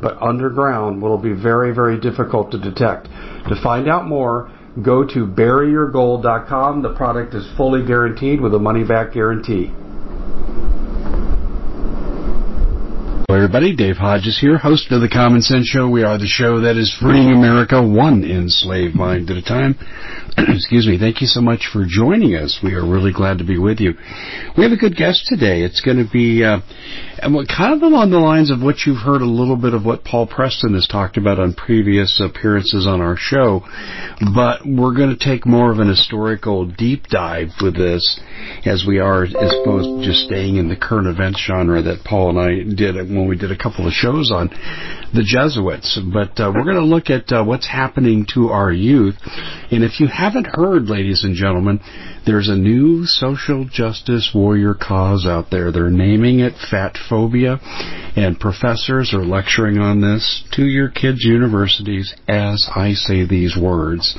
but underground will be very, very difficult to detect. To find out more, go to buryyourgold.com. The product is fully guaranteed with a money back guarantee. Hello, everybody. Dave Hodges here, host of the Common Sense Show. We are the show that is freeing America one enslaved mind at a time. Excuse me. Thank you so much for joining us. We are really glad to be with you. We have a good guest today. It's going to be uh, kind of along the lines of what you've heard a little bit of what Paul Preston has talked about on previous appearances on our show, but we're going to take more of an historical deep dive with this as we are as opposed to just staying in the current events genre that Paul and I did when we did a couple of shows on the Jesuits. But uh, we're going to look at uh, what's happening to our youth. And if you haven't heard, ladies and gentlemen, there's a new social justice warrior cause out there. They're naming it fat phobia, and professors are lecturing on this to your kids' universities as I say these words.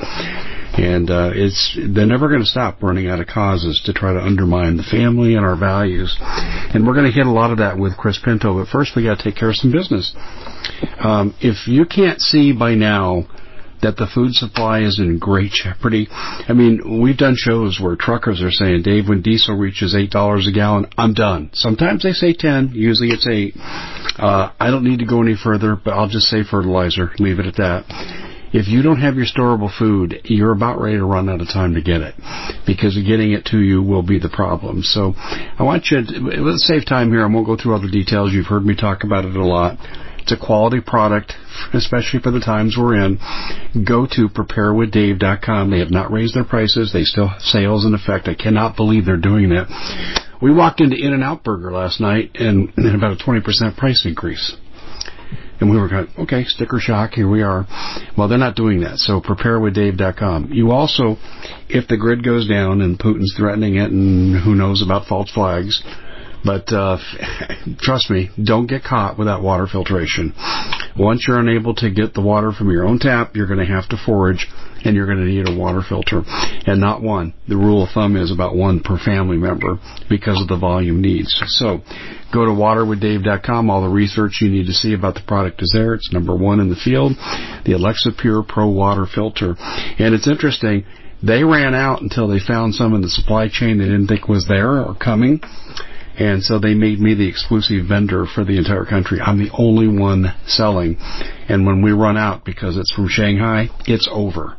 And uh, it's they're never going to stop running out of causes to try to undermine the family and our values. And we're going to hit a lot of that with Chris Pinto. But first, we got to take care of some business. Um, if you can't see by now that the food supply is in great jeopardy. I mean, we've done shows where truckers are saying, Dave, when diesel reaches eight dollars a gallon, I'm done. Sometimes they say ten. Usually it's eight. Uh, I don't need to go any further, but I'll just say fertilizer. Leave it at that if you don't have your storable food, you're about ready to run out of time to get it because getting it to you will be the problem. So I want you to, let's save time here. I won't go through all the details. You've heard me talk about it a lot. It's a quality product, especially for the times we're in. Go to preparewithdave.com. They have not raised their prices. They still have sales in effect. I cannot believe they're doing that. We walked into In-N-Out Burger last night and about a 20% price increase. And we were kind of, okay, sticker shock, here we are. Well, they're not doing that. So preparewithdave.com. You also, if the grid goes down and Putin's threatening it and who knows about false flags, but uh, trust me, don't get caught without water filtration. Once you're unable to get the water from your own tap, you're going to have to forage and you're going to need a water filter. And not one. The rule of thumb is about one per family member because of the volume needs. So go to waterwithdave.com. All the research you need to see about the product is there. It's number one in the field. The Alexa Pure Pro Water Filter. And it's interesting. They ran out until they found some in the supply chain they didn't think was there or coming. And so they made me the exclusive vendor for the entire country. I'm the only one selling. And when we run out because it's from Shanghai, it's over.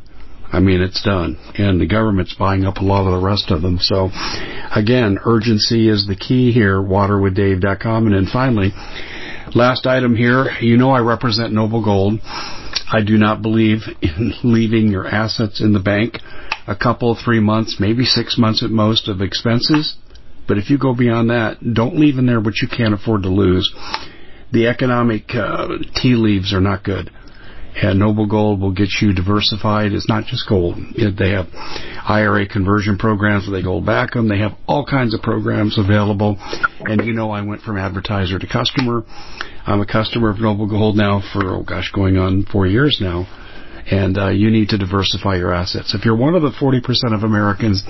I mean, it's done. And the government's buying up a lot of the rest of them. So again, urgency is the key here, waterwithdave.com. And then finally, last item here, you know I represent Noble Gold. I do not believe in leaving your assets in the bank a couple, three months, maybe six months at most of expenses but if you go beyond that, don't leave in there what you can't afford to lose. The economic uh, tea leaves are not good. And Noble Gold will get you diversified. It's not just gold. They have IRA conversion programs where they gold back them. They have all kinds of programs available. And you know I went from advertiser to customer. I'm a customer of Noble Gold now for, oh gosh, going on four years now and uh, you need to diversify your assets. If you're one of the 40% of Americans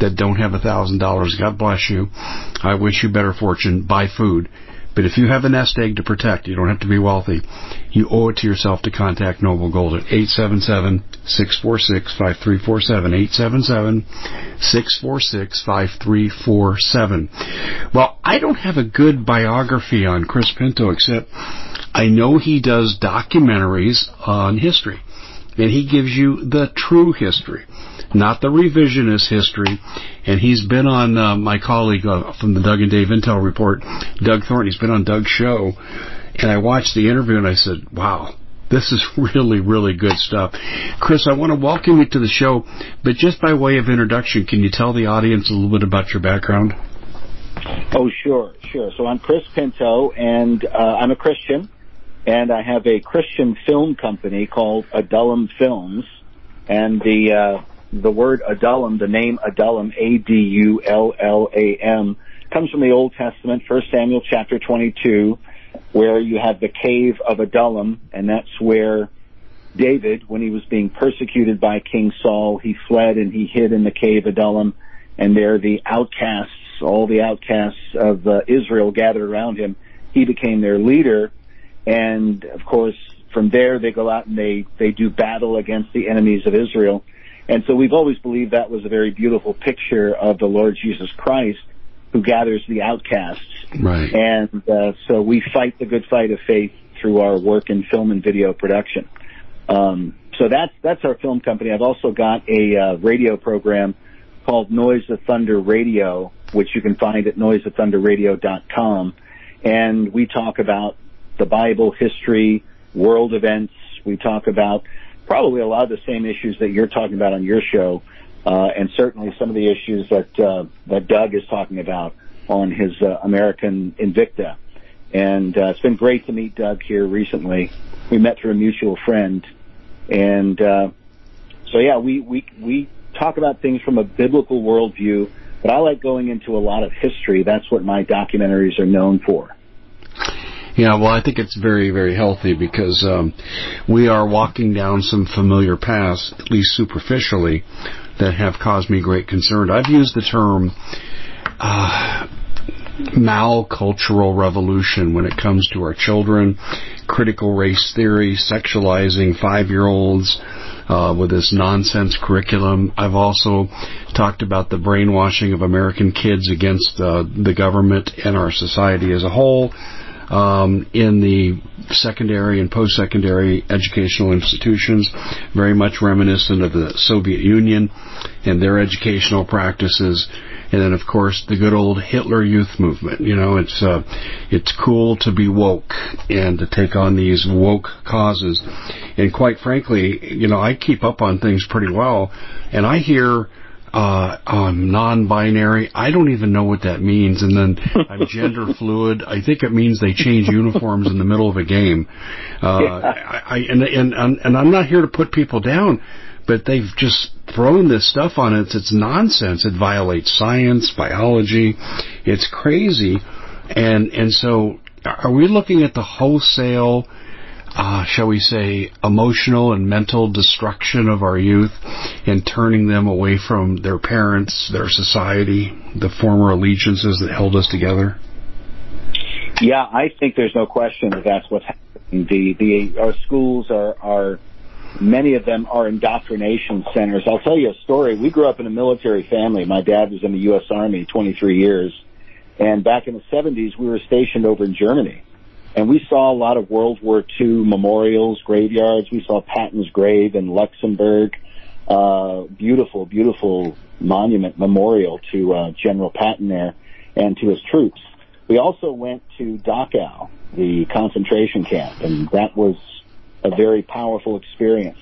that don't have $1,000, God bless you. I wish you better fortune. Buy food. But if you have a nest egg to protect, you don't have to be wealthy. You owe it to yourself to contact Noble Gold at 877-646-5347. 877-646-5347. Well, I don't have a good biography on Chris Pinto except I know he does documentaries on history and he gives you the true history. not the revisionist history. And he's been on uh, my colleague uh, from the Doug and Dave Intel Report, Doug Thornton. He's been on Doug's show, and I watched the interview and I said, "Wow." This is really, really good stuff. Chris, I want to welcome you to the show, but just by way of introduction, can you tell the audience a little bit about your background? Oh, sure, sure. So I'm Chris Pinto, and uh, I'm a Christian, and I have a Christian film company called Adullam Films, and the uh, the word Adullam, the name Adullam, A D U L L A M, comes from the Old Testament, First Samuel chapter 22, where you have the cave of Adullam, and that's where David, when he was being persecuted by King Saul, he fled and he hid in the cave Adullam, and there the outcasts, all the outcasts of uh, Israel gathered around him. He became their leader, of course, from there they go out and they they do battle against the enemies of Israel. And so we've always believed that was a very beautiful picture of the Lord Jesus Christ who gathers the outcasts. Right. And uh, so we fight the good fight of faith through our work in film and video production. Um, so that's that's our film company. I've also got a uh, radio program called Noise of Thunder Radio, which you can find at noiseofthunderradio.com, and we talk about the Bible, history, world events. We talk about probably a lot of the same issues that you're talking about on your show, uh, and certainly some of the issues that uh, that Doug is talking about on his uh, American Invicta. And uh, it's been great to meet Doug here recently. We met through a mutual friend, and uh, so yeah, we we we talk about things from a biblical worldview. But I like going into a lot of history. That's what my documentaries are known for. Yeah, well, I think it's very, very healthy because um, we are walking down some familiar paths, at least superficially, that have caused me great concern. I've used the term uh, malcultural revolution when it comes to our children, critical race theory, sexualizing five-year-olds. Uh, with this nonsense curriculum. I've also talked about the brainwashing of American kids against uh, the government and our society as a whole um, in the secondary and post-secondary educational institutions, very much reminiscent of the Soviet Union and their educational practices. And then, of course, the good old Hitler Youth movement. You know, it's uh, it's cool to be woke and to take on these woke causes. And quite frankly, you know, I keep up on things pretty well, and I hear uh, um, non-binary. I don't even know what that means. And then I'm gender fluid. I think it means they change uniforms in the middle of a game. Uh, yeah. I, I, and, and, and I'm not here to put people down, but they've just thrown this stuff on it. It's, it's nonsense. It violates science, biology. It's crazy. And, and so are we looking at the wholesale uh, shall we say, emotional and mental destruction of our youth and turning them away from their parents, their society, the former allegiances that held us together? Yeah, I think there's no question that that's what's happening. The the our schools are are many of them are indoctrination centers. I'll tell you a story. We grew up in a military family. My dad was in the U.S. Army 23 years, and back in the 70s, we were stationed over in Germany and we saw a lot of World War II memorials, graveyards. We saw Patton's grave in Luxembourg. Uh, beautiful, beautiful monument memorial to uh, General Patton there and to his troops. We also went to Dachau, the concentration camp, and that was a very powerful experience.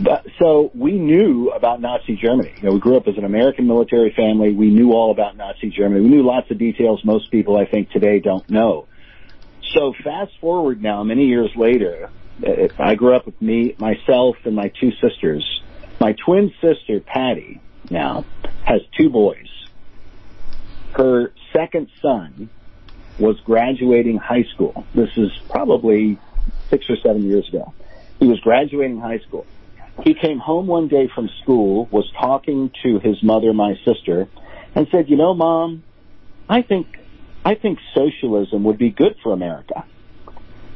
But, so we knew about Nazi Germany. You know, we grew up as an American military family. We knew all about Nazi Germany. We knew lots of details most people, I think, today don't know. So fast forward now, many years later, I grew up with me, myself, and my two sisters. My twin sister, Patty, now has two boys. Her second son was graduating high school. This is probably six or seven years ago. He was graduating high school. He came home one day from school, was talking to his mother, my sister, and said, you know, mom, I think I think socialism would be good for America.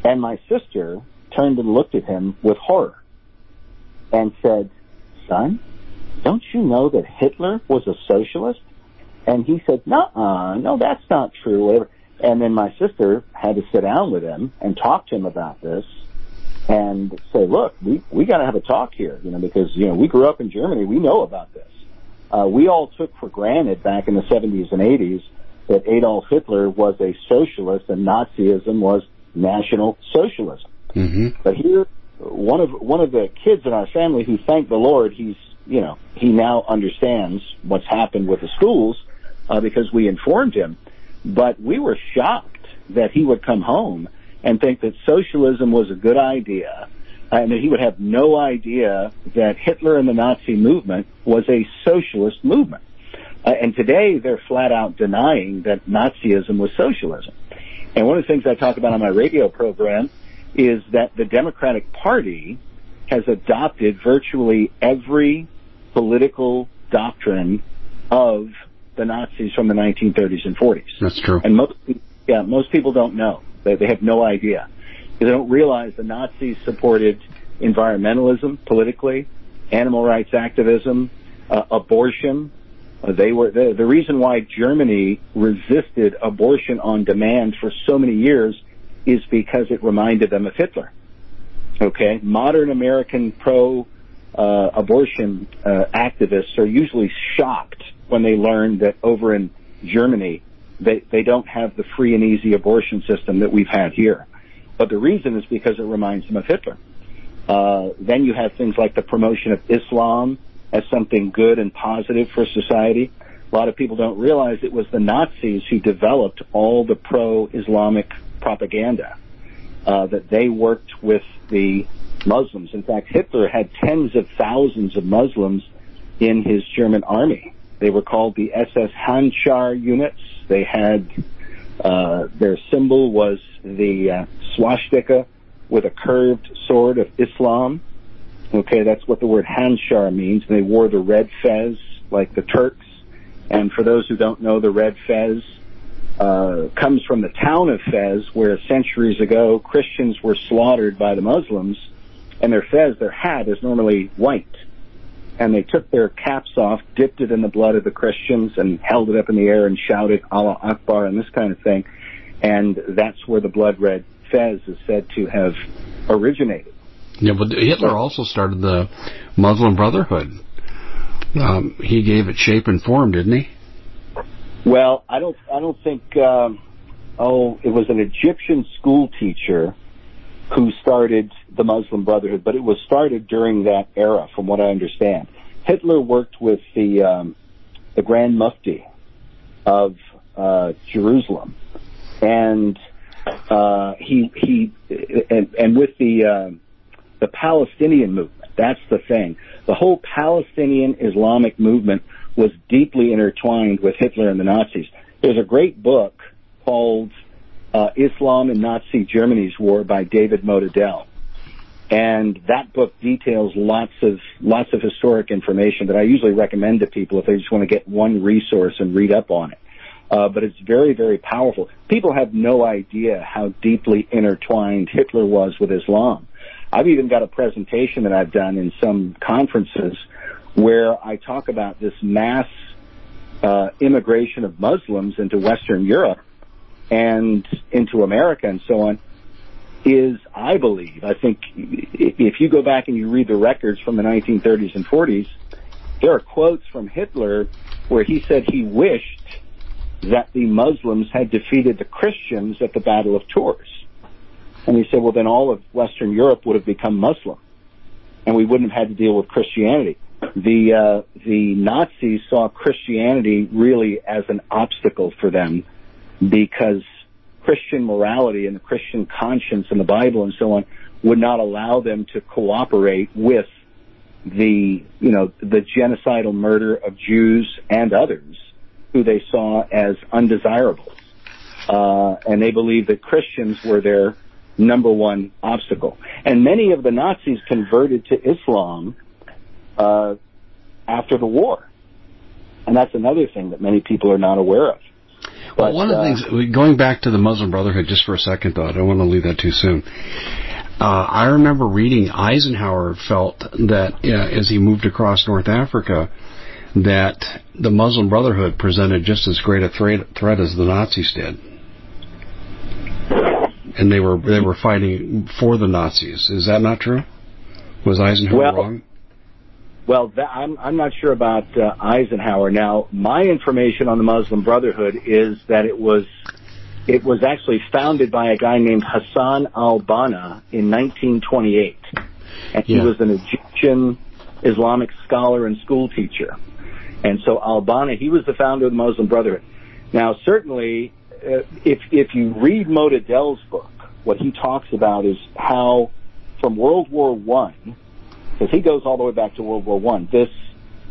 And my sister turned and looked at him with horror and said, son, don't you know that Hitler was a socialist? And he said, no, no, that's not true, whatever. And then my sister had to sit down with him and talk to him about this. and say, look, we, we got to have a talk here, you know, because, you know, we grew up in Germany. We know about this. Uh, we all took for granted back in the 70s and 80s that Adolf Hitler was a socialist and Nazism was National Socialism. Mm-hmm. But here, one of one of the kids in our family who, thank the Lord, he's you know he now understands what's happened with the schools uh, because we informed him. But we were shocked that he would come home and think that socialism was a good idea, and that he would have no idea that Hitler and the Nazi movement was a socialist movement. Uh, and today they're flat out denying that Nazism was socialism. And one of the things I talk about on my radio program is that the Democratic Party has adopted virtually every political doctrine of the Nazis from the 1930s and 40s. That's true. And most, yeah, most people don't know. They, they have no idea. They don't realize the Nazis supported environmentalism politically, animal rights activism, uh, abortion. Uh, they were the, the reason why Germany resisted abortion on demand for so many years is because it reminded them of Hitler. Okay, modern American pro uh, abortion uh, activists are usually shocked when they learn that over in Germany they they don't have the free and easy abortion system that we've had here. But the reason is because it reminds them of Hitler. Uh, then you have things like the promotion of Islam as something good and positive for society. A lot of people don't realize it was the Nazis who developed all the pro-Islamic propaganda. Uh, that they worked with the Muslims. In fact, Hitler had tens of thousands of Muslims in his German army. They were called the SS Handschar units. They had uh, their symbol was the uh, swastika with a curved sword of Islam. Okay, that's what the word Handschar means. They wore the red fez like the Turks. And for those who don't know, the red fez uh, comes from the town of Fez, where centuries ago Christians were slaughtered by the Muslims, and their fez, their hat, is normally white. And they took their caps off, dipped it in the blood of the Christians, and held it up in the air and shouted Allah Akbar and this kind of thing. And that's where the blood red fez is said to have originated. Yeah, but Hitler also started the Muslim Brotherhood. Um, he gave it shape and form, didn't he? Well, I don't. I don't think. Um, oh, it was an Egyptian school teacher who started the Muslim Brotherhood, but it was started during that era, from what I understand. Hitler worked with the um, the Grand Mufti of uh, Jerusalem, and uh, he he and, and with the uh, the Palestinian movement. That's the thing. The whole Palestinian Islamic movement was deeply intertwined with Hitler and the Nazis. There's a great book called uh, Islam and Nazi Germany's War by David Motadel. And that book details lots of lots of historic information that I usually recommend to people if they just want to get one resource and read up on it. Uh, but it's very, very powerful. People have no idea how deeply intertwined Hitler was with Islam. I've even got a presentation that I've done in some conferences where I talk about this mass uh, immigration of Muslims into Western Europe and into America and so on is, I believe, I think if you go back and you read the records from the 1930s and 40s, there are quotes from Hitler where he said he wished that the Muslims had defeated the Christians at the Battle of Tours. And he said, well, then all of Western Europe would have become Muslim, and we wouldn't have had to deal with Christianity. The uh, the Nazis saw Christianity really as an obstacle for them because Christian morality and the Christian conscience and the Bible and so on would not allow them to cooperate with the you know the genocidal murder of Jews and others who they saw as undesirables, uh, and they believed that Christians were their number one obstacle. And many of the Nazis converted to Islam uh, after the war, and that's another thing that many people are not aware of. Well, one of the uh, things, going back to the Muslim Brotherhood just for a second, though, I don't want to leave that too soon. Uh, I remember reading Eisenhower felt that uh, as he moved across North Africa, that the Muslim Brotherhood presented just as great a threat, threat as the Nazis did. And they were they were fighting for the Nazis. Is that not true? Was Eisenhower well, wrong? Well, that, I'm I'm not sure about uh, Eisenhower. Now, my information on the Muslim Brotherhood is that it was it was actually founded by a guy named Hassan al-Banna in 1928, and he Yeah. was an Egyptian Islamic scholar and school teacher. And so al-Banna, he was the founder of the Muslim Brotherhood. Now, certainly, Uh, if if you read Motadel's book, what he talks about is how from World War One, because he goes all the way back to World War One. This,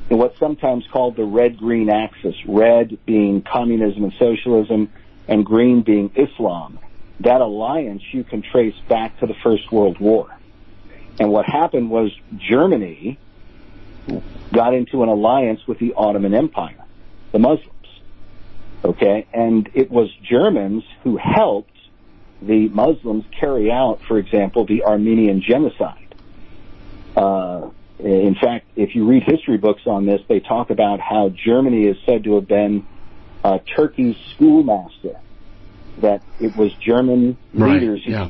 in what's sometimes called the red-green axis, red being communism and socialism, and green being Islam. That alliance you can trace back to the First World War. And what happened was Germany got into an alliance with the Ottoman Empire, the Muslims. Okay, and it was Germans who helped the Muslims carry out, for example, the Armenian genocide. Uh, in fact, if you read history books on this, they talk about how Germany is said to have been uh, Turkey's schoolmaster. That it was German Right, leaders who yeah.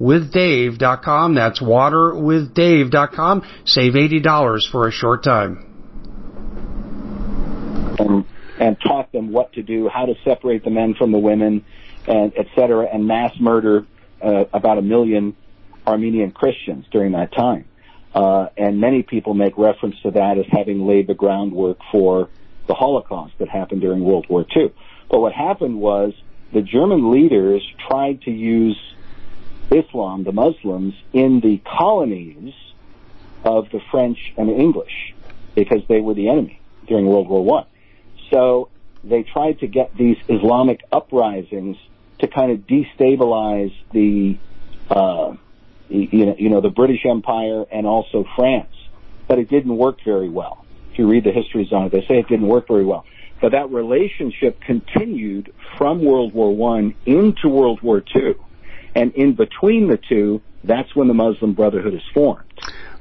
waterwithdave.com. That's waterwithdave.com. Save $80 for a short time. and and taught them what to do, how to separate the men from the women, and et cetera, and mass murder uh, about a million Armenian Christians during that time. Uh, and many people make reference to that as having laid the groundwork for the Holocaust that happened during World War II. But what happened was the German leaders tried to use Islam, the Muslims, in the colonies of the French and the English because they were the enemy during World War One. So they tried to get these Islamic uprisings to kind of destabilize the, uh, you know, you know, the British Empire and also France. But it didn't work very well. If you read the histories on it, they say it didn't work very well. But that relationship continued from World War One into World War Two, and in between the two, that's when the Muslim Brotherhood is formed.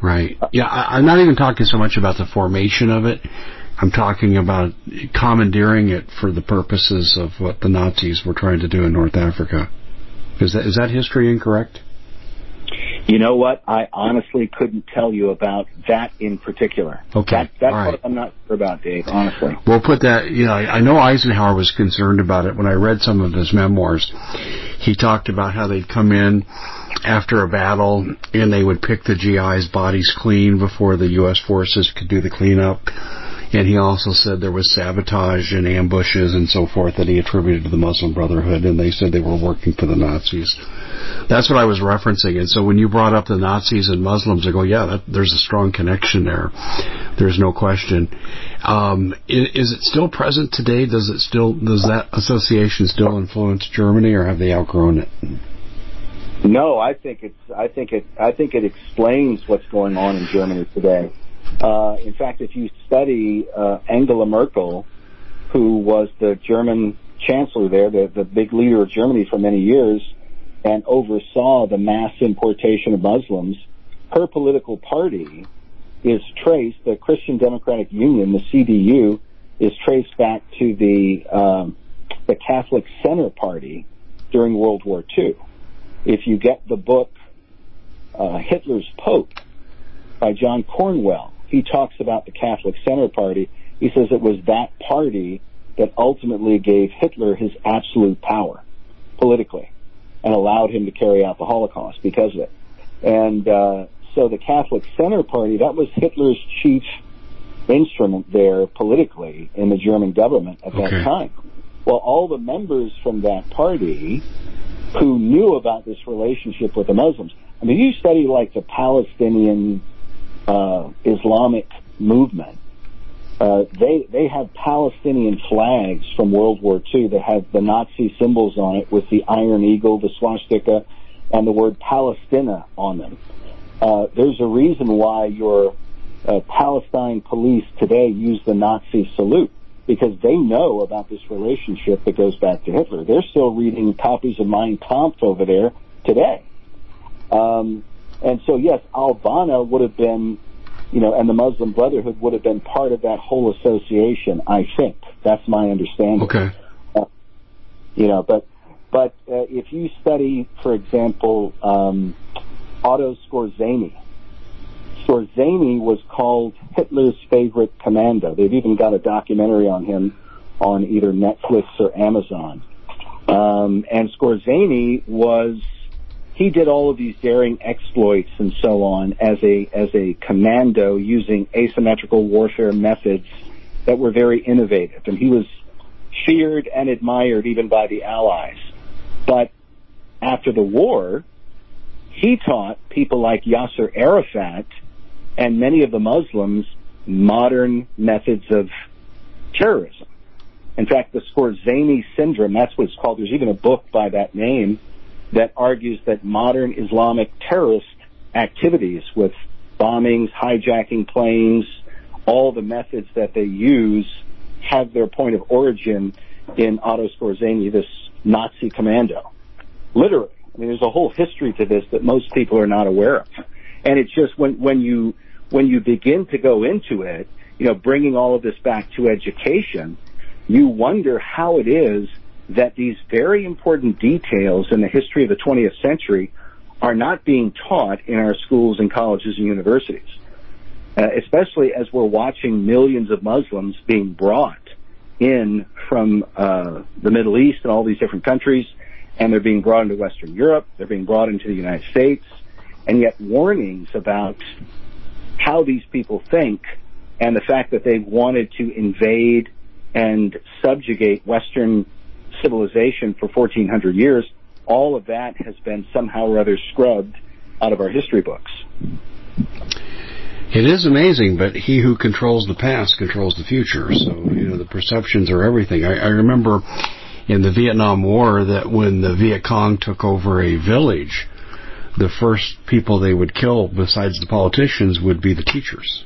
Right. Yeah, I, I'm not even talking so much about the formation of it. I'm talking about commandeering it for the purposes of what the Nazis were trying to do in North Africa. Is that is that history incorrect? You know what? I honestly couldn't tell you about that in particular. Okay. That, that's right. what I'm not sure about, Dave, honestly. We'll put that, you know, I know Eisenhower was concerned about it when I read some of his memoirs. He talked about how they'd come in after a battle and they would pick the GI's bodies clean before the U.S. forces could do the cleanup. And he also said there was sabotage and ambushes and so forth that he attributed to the Muslim Brotherhood, and they said they were working for the Nazis. That's what I was referencing. And so when you brought up the Nazis and Muslims, I go, yeah, that, there's a strong connection there. There's no question. Um, is, is it still present today? Does it still does that association still influence Germany, or have they outgrown it? No, I think it's. I think it. I think it explains what's going on in Germany today. Uh, in fact, if you study uh, Angela Merkel, who was the German chancellor there, the, the big leader of Germany for many years, and oversaw the mass importation of Muslims, her political party is traced, the Christian Democratic Union, the CDU, is traced back to the um, the Catholic Center Party during World War II. If you get the book uh, Hitler's Pope by John Cornwell, he talks about the Catholic Center Party. He says it was that party that ultimately gave Hitler his absolute power politically and allowed him to carry out the Holocaust because of it. And uh, so the Catholic Center Party, that was Hitler's chief instrument there politically in the German government at that time. Well, all the members from that party who knew about this relationship with the Muslims, I mean, you study like the Palestinian uh, Islamic movement. Uh, they they have Palestinian flags from World War II that have the Nazi symbols on it with the iron eagle, the swastika, and the word Palestina on them. Uh, there's a reason why your uh, Palestine police today use the Nazi salute because they know about this relationship that goes back to Hitler. They're still reading copies of Mein Kampf over there today. Um, and so, yes, Al-Banna would have been, you know, and the Muslim Brotherhood would have been part of that whole association, I think. That's my understanding. Okay. You know, but, but uh, if you study, for example, um, Otto Skorzeny, Skorzeny was called Hitler's favorite commando. They've even got a documentary on him on either Netflix or Amazon. Um, and Skorzeny was he did all of these daring exploits and so on as a as a commando using asymmetrical warfare methods that were very innovative, and he was feared and admired even by the Allies. But after the war, he taught people like Yasser Arafat and many of the Muslims modern methods of terrorism. In fact, the Skorzeny syndrome, that's what it's called. There's even a book by that name that argues that modern Islamic terrorist activities with bombings, hijacking planes, all the methods that they use have their point of origin in Otto Skorzeny, this Nazi commando. Literally. I mean, there's a whole history to this that most people are not aware of. And it's just when, when you, when you begin to go into it, you know, bringing all of this back to education, you wonder how it is that these very important details in the history of the 20th century are not being taught in our schools and colleges and universities. Uh, especially as we're watching millions of Muslims being brought in from uh, the Middle East and all these different countries, and they're being brought into Western Europe, they're being brought into the United States, and yet warnings about how these people think and the fact that they wanted to invade and subjugate Western civilization for 1400 years, all of that has been somehow or other scrubbed out of our history books. It is amazing, but he who controls the past controls the future. So, you know, the perceptions are everything. I, I remember in the Vietnam War that when the Viet Cong took over a village, the first people they would kill, besides the politicians, would be the teachers.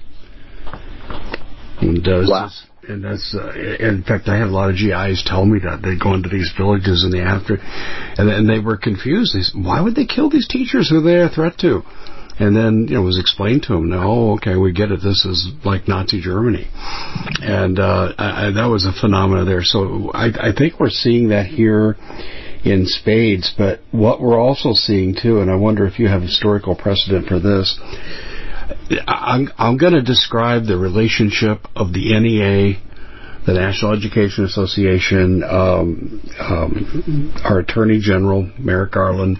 And, uh, Wow. And that's, uh, in fact, I had a lot of GIs tell me that they'd go into these villages in the after, and, they were confused. They said, why would they kill these teachers? Who they're they a threat to? And then, you know, it was explained to them, no, okay, we get it. This is like Nazi Germany. And, uh, I, I, that was a phenomena there. So I, I think we're seeing that here in spades. But what we're also seeing too, and I wonder if you have historical precedent for this. I'm, I'm going to describe the relationship of the NEA, the National Education Association, um, um, our Attorney General, Merrick Garland,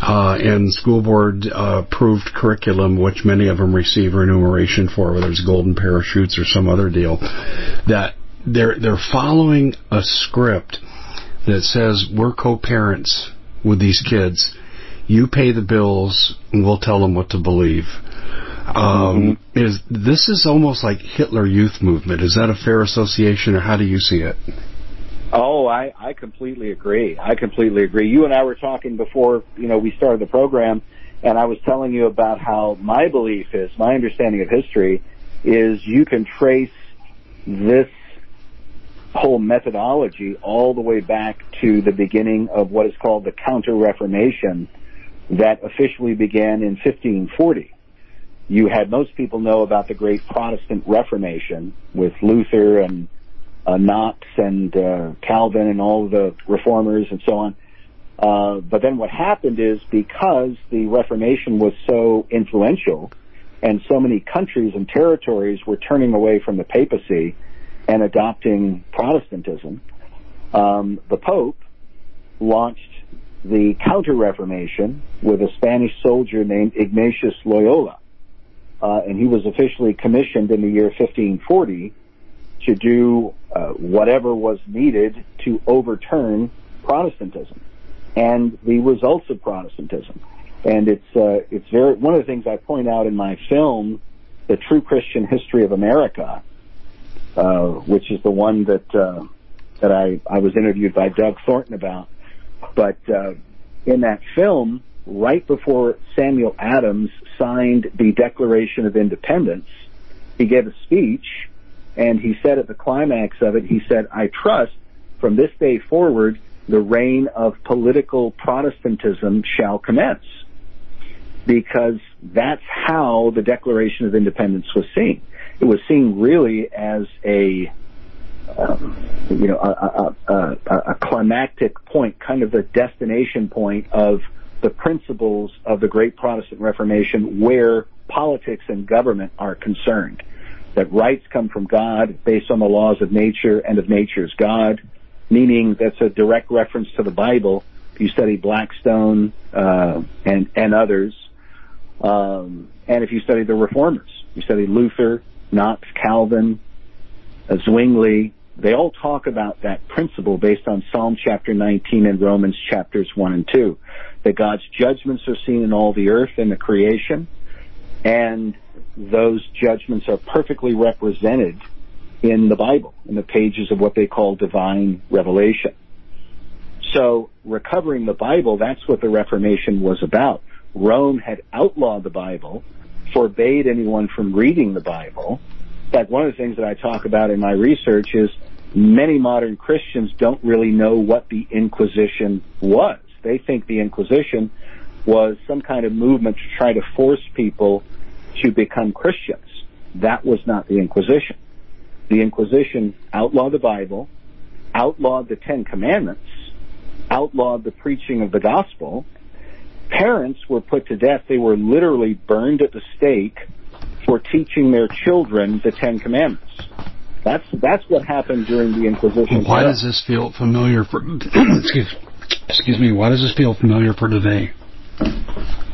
uh, and school board uh, approved curriculum, which many of them receive remuneration for, whether it's golden parachutes or some other deal, that they're they're following a script that says we're co-parents with these kids. You pay the bills, and we'll tell them what to believe. Um, mm-hmm. Is this is almost like Hitler Youth Movement? Is that a fair association, or how do you see it? Oh, I, I completely agree. I completely agree. You and I were talking before, you know, we started the program, and I was telling you about how my belief is, my understanding of history is you can trace this whole methodology all the way back to the beginning of what is called the Counter-Reformation that officially began in 1540. You had most people know about the great Protestant Reformation with Luther and uh, Knox and uh, Calvin and all the reformers and so on. Uh, but then what happened is because the Reformation was so influential and so many countries and territories were turning away from the papacy and adopting Protestantism, um, the Pope launched the Counter-Reformation with a Spanish soldier named Ignatius Loyola. Uh, and he was officially commissioned in the year 1540 to do uh, whatever was needed to overturn Protestantism and the results of Protestantism. And it's uh, it's very one of the things I point out in my film, the True Christian History of America, uh, which is the one that uh, that I I was interviewed by Doug Thornton about. But uh, in that film, right before Samuel Adams signed the Declaration of Independence, he gave a speech and he said at the climax of it, he said, I trust from this day forward, the reign of political Protestantism shall commence. Because that's how the Declaration of Independence was seen. It was seen really as a, um, you know, a, a, a, a climactic point, kind of the destination point of the principles of the great Protestant Reformation where politics and government are concerned that rights come from God based on the laws of nature and of nature's God, meaning that's a direct reference to the Bible. If you study Blackstone uh, and and others, um, and if you study the Reformers, you study Luther, Knox, Calvin, uh, Zwingli, they all talk about that principle based on Psalm chapter 19 and Romans chapters 1 and 2. That God's judgments are seen in all the earth and the creation, and those judgments are perfectly represented in the Bible, in the pages of what they call divine revelation. So recovering the Bible, that's what the Reformation was about. Rome had outlawed the Bible, forbade anyone from reading the Bible. In fact, one of the things that I talk about in my research is many modern Christians don't really know what the Inquisition was. They think the Inquisition was some kind of movement to try to force people to become Christians. That was not the Inquisition. The Inquisition outlawed the Bible, outlawed the Ten Commandments, outlawed the preaching of the gospel. Parents were put to death. They were literally burned at the stake for teaching their children the Ten Commandments. That's that's what happened during the Inquisition. Why does this feel familiar for excuse, excuse me, why does this feel familiar for today?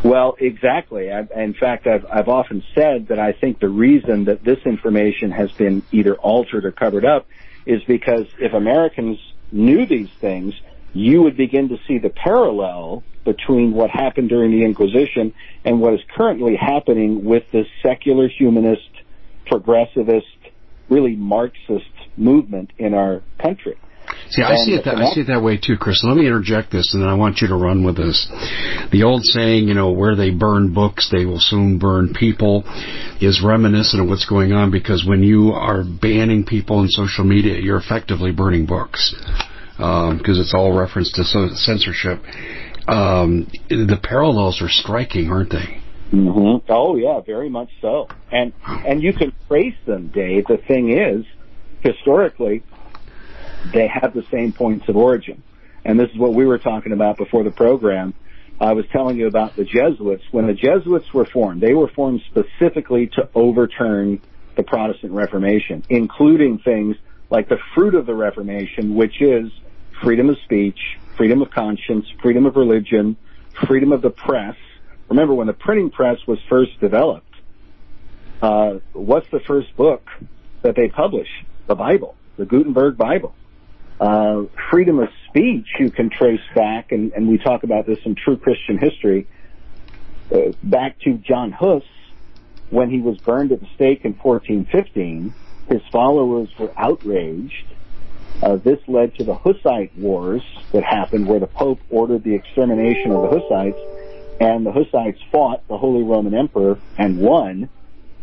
Well, exactly. I, in fact, I've, I've often said that I think the reason that this information has been either altered or covered up is because if Americans knew these things, you would begin to see the parallel between what happened during the Inquisition and what is currently happening with this secular humanist, progressivist, really Marxist movement in our country. See, I see it that I see it that way too, Chris. Let me interject this, and then I want you to run with this. The old saying, you know, where they burn books, they will soon burn people, is reminiscent of what's going on because when you are banning people in social media, you're effectively burning books because um, it's all reference to censorship. Um, the parallels are striking, aren't they? Mm-hmm. Oh yeah, very much so. And and you can trace them, Dave. The thing is, historically, they have the same points of origin. and this is what we were talking about before the program. I was telling you about the Jesuits. When the Jesuits were formed, they were formed specifically to overturn the Protestant Reformation, including things like the fruit of the Reformation, which is freedom of speech, freedom of conscience, freedom of religion, freedom of the press. Remember, when the printing press was first developed, uh, what's the first book that they published? The Bible, the Gutenberg Bible. Uh, freedom of speech you can trace back, and, and we talk about this in True Christian History, uh, back to John Hus when he was burned at the stake in 1415. His followers were outraged. Uh, this led to the Hussite Wars that happened, where the Pope ordered the extermination of the Hussites, and the Hussites fought the Holy Roman Emperor and won.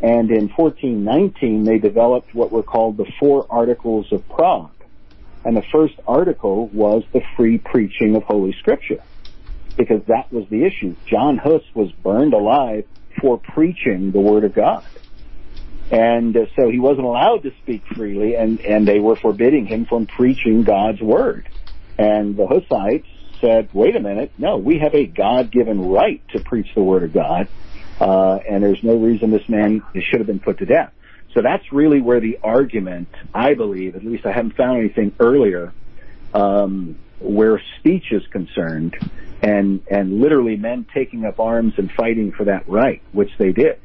And in 1419, they developed what were called the Four Articles of Prague and the first article was the free preaching of Holy Scripture. Because that was the issue. John Huss was burned alive for preaching the Word of God. And uh, so he wasn't allowed to speak freely and, and they were forbidding him from preaching God's Word. And the Hussites said, wait a minute, no, we have a God-given right to preach the Word of God, uh, and there's no reason this man should have been put to death. So that's really where the argument, I believe, at least I haven't found anything earlier, um, where speech is concerned, and and literally men taking up arms and fighting for that right, which they did.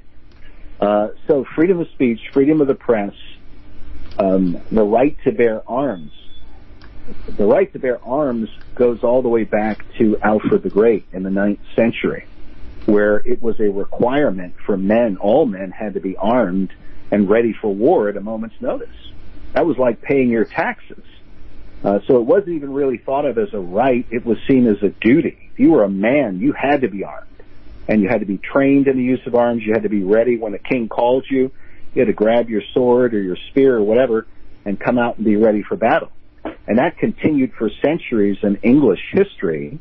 Uh, so freedom of speech, freedom of the press, um, the right to bear arms. The right to bear arms goes all the way back to Alfred the Great in the ninth century, where it was a requirement for men, all men had to be armed and ready for war at a moment's notice. That was like paying your taxes. Uh, so it wasn't even really thought of as a right. It was seen as a duty. If you were a man, you had to be armed. And you had to be trained in the use of arms. You had to be ready when the king called you. You had to grab your sword or your spear or whatever and come out and be ready for battle. And that continued for centuries in English history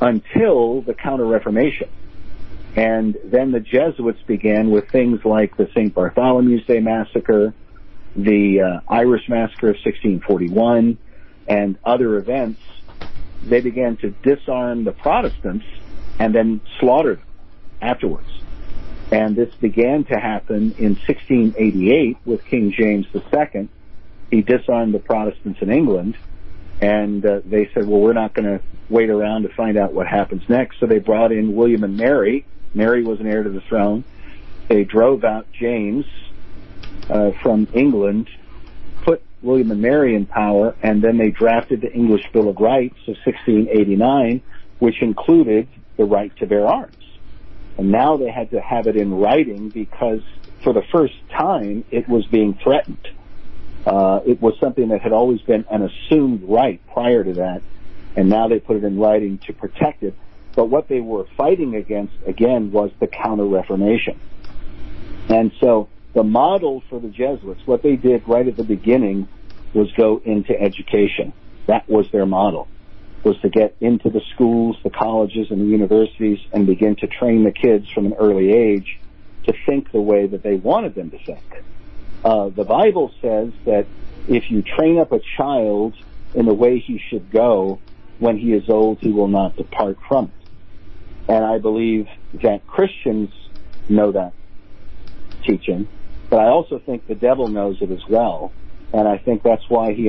until the Counter-Reformation. And then the Jesuits began with things like the St. Bartholomew's Day Massacre, the uh, Irish Massacre of 1641, and other events. They began to disarm the Protestants and then slaughter them afterwards. And this began to happen in 1688 with King James II. He disarmed the Protestants in England, and uh, they said, well, we're not going to wait around to find out what happens next. So they brought in William and Mary, Mary was an heir to the throne. They drove out James uh, from England, put William and Mary in power, and then they drafted the English Bill of Rights of 1689, which included the right to bear arms. And now they had to have it in writing because for the first time it was being threatened. Uh, it was something that had always been an assumed right prior to that, and now they put it in writing to protect it. But what they were fighting against, again, was the Counter-Reformation. And so the model for the Jesuits, what they did right at the beginning was go into education. That was their model, was to get into the schools, the colleges, and the universities and begin to train the kids from an early age to think the way that they wanted them to think. Uh, the Bible says that if you train up a child in the way he should go, when he is old, he will not depart from it. And I believe that Christians know that teaching, but I also think the devil knows it as well. And I think that's why he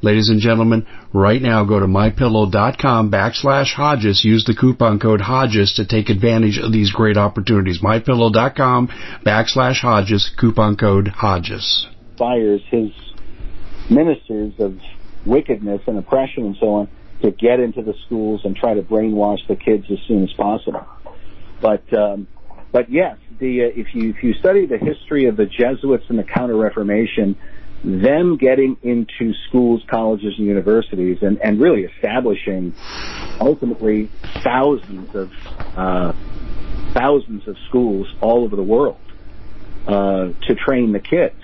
Ladies and gentlemen, right now go to mypillow.com backslash Hodges. Use the coupon code Hodges to take advantage of these great opportunities. Mypillow.com backslash Hodges, coupon code Hodges. Fires his ministers of wickedness and oppression and so on to get into the schools and try to brainwash the kids as soon as possible. But um, but yes, the uh, if you if you study the history of the Jesuits and the Counter Reformation, them getting into schools, colleges, and universities, and, and really establishing ultimately thousands of uh, thousands of schools all over the world uh, to train the kids.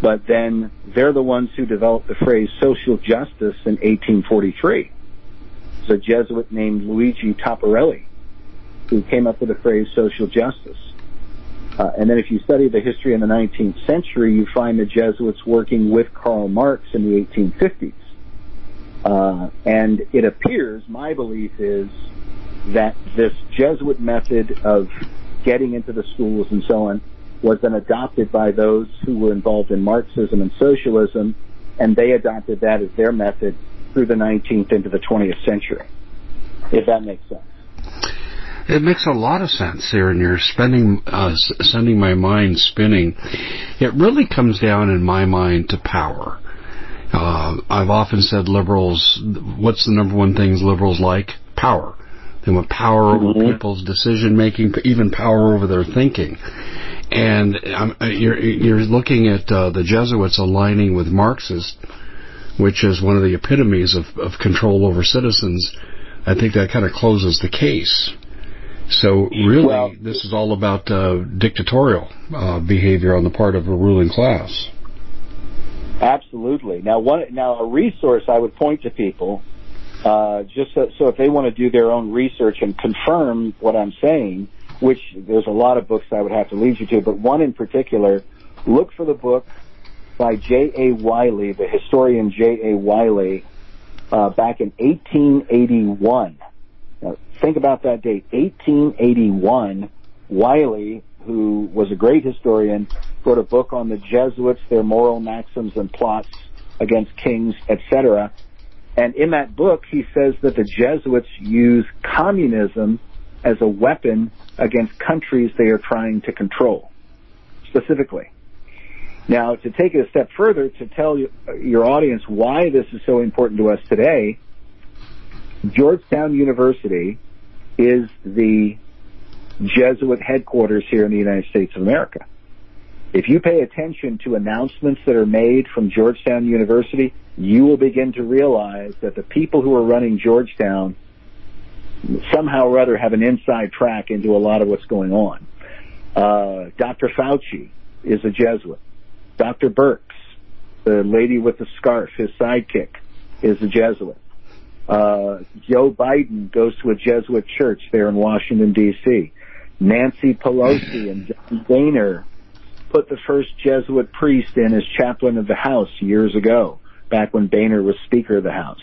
But then they're the ones who developed the phrase social justice in 1843. It's a Jesuit named Luigi Tapparelli who came up with the phrase social justice. Uh, and then if you study the history in the 19th century, you find the Jesuits working with Karl Marx in the 1850s. Uh, and it appears, my belief is, that this Jesuit method of getting into the schools and so on was then adopted by those who were involved in Marxism and socialism, and they adopted that as their method through the 19th into the 20th century, if that makes sense. It makes a lot of sense there, and you're spending, uh, sending my mind spinning. It really comes down in my mind to power. Uh, I've often said liberals, what's the number one things liberals like? Power. They want power over mm-hmm. people's decision making, even power over their thinking. And um, you're, you're looking at uh, the Jesuits aligning with Marxists, which is one of the epitomes of, of control over citizens. I think that kind of closes the case. So really, well, this is all about uh, dictatorial uh, behavior on the part of a ruling class. Absolutely. Now, one now a resource I would point to people, uh, just so, so, if they want to do their own research and confirm what I'm saying, which there's a lot of books I would have to lead you to, but one in particular, look for the book by J. A. Wylie, the historian J. A. Wylie, uh, back in 1881 now, think about that date, 1881. Wylie, who was a great historian, wrote a book on the Jesuits, their moral maxims and plots against kings, etc. And in that book, he says that the Jesuits use communism as a weapon against countries they are trying to control, specifically. Now, to take it a step further, to tell your audience why this is so important to us today, Georgetown University is the Jesuit headquarters here in the United States of America. If you pay attention to announcements that are made from Georgetown University, you will begin to realize that the people who are running Georgetown somehow or other have an inside track into a lot of what's going on. Uh, Dr. Fauci is a Jesuit. Dr. Birx, the lady with the scarf, his sidekick, is a Jesuit. Uh, Joe Biden goes to a Jesuit church there in Washington D.C. Nancy Pelosi and John Boehner put the first Jesuit priest in as chaplain of the House years ago, back when Boehner was Speaker of the House.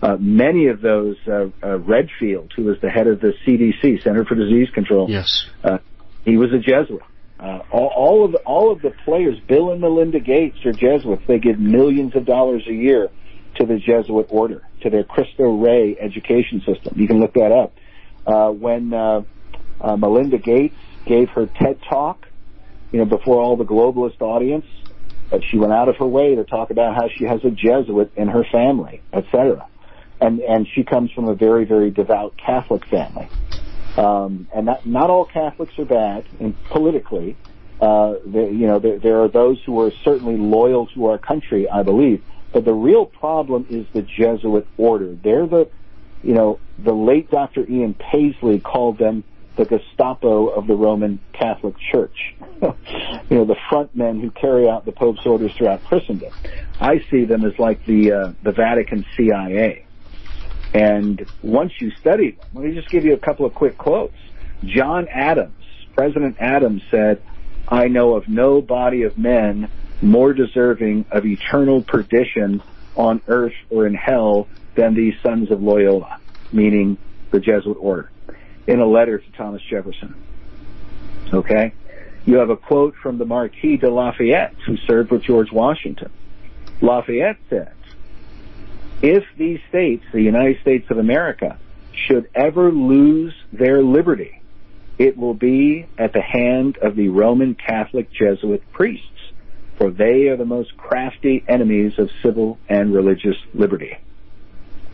Uh, many of those, uh, uh, Redfield, who was the head of the CDC, Center for Disease Control, yes, uh, he was a Jesuit. Uh, all, all of all of the players, Bill and Melinda Gates, are Jesuits. They give millions of dollars a year to the Jesuit order, to their Cristo Rey education system. You can look that up. Uh, when uh, uh, Melinda Gates gave her TED talk, you know, before all the globalist audience, uh, she went out of her way to talk about how she has a Jesuit in her family, etc. And and she comes from a very very devout Catholic family. Um, and not not all Catholics are bad, and politically, uh, you know, there, there are those who are certainly loyal to our country, I believe. But the real problem is the Jesuit order. They're the, you know, the late Dr. Ian Paisley called them the Gestapo of the Roman Catholic Church. you know, the front men who carry out the Pope's orders throughout Christendom. I see them as like the uh, the Vatican CIA. And once you study them, let me just give you a couple of quick quotes. John Adams, President Adams said, I know of no body of men more deserving of eternal perdition on earth or in hell than these sons of Loyola, meaning the Jesuit order, in a letter to Thomas Jefferson. Okay? You have a quote from the Marquis de Lafayette, who served with George Washington. Lafayette said, if these states, the United States of America, should ever lose their liberty, it will be at the hand of the Roman Catholic Jesuit priests for they are the most crafty enemies of civil and religious liberty.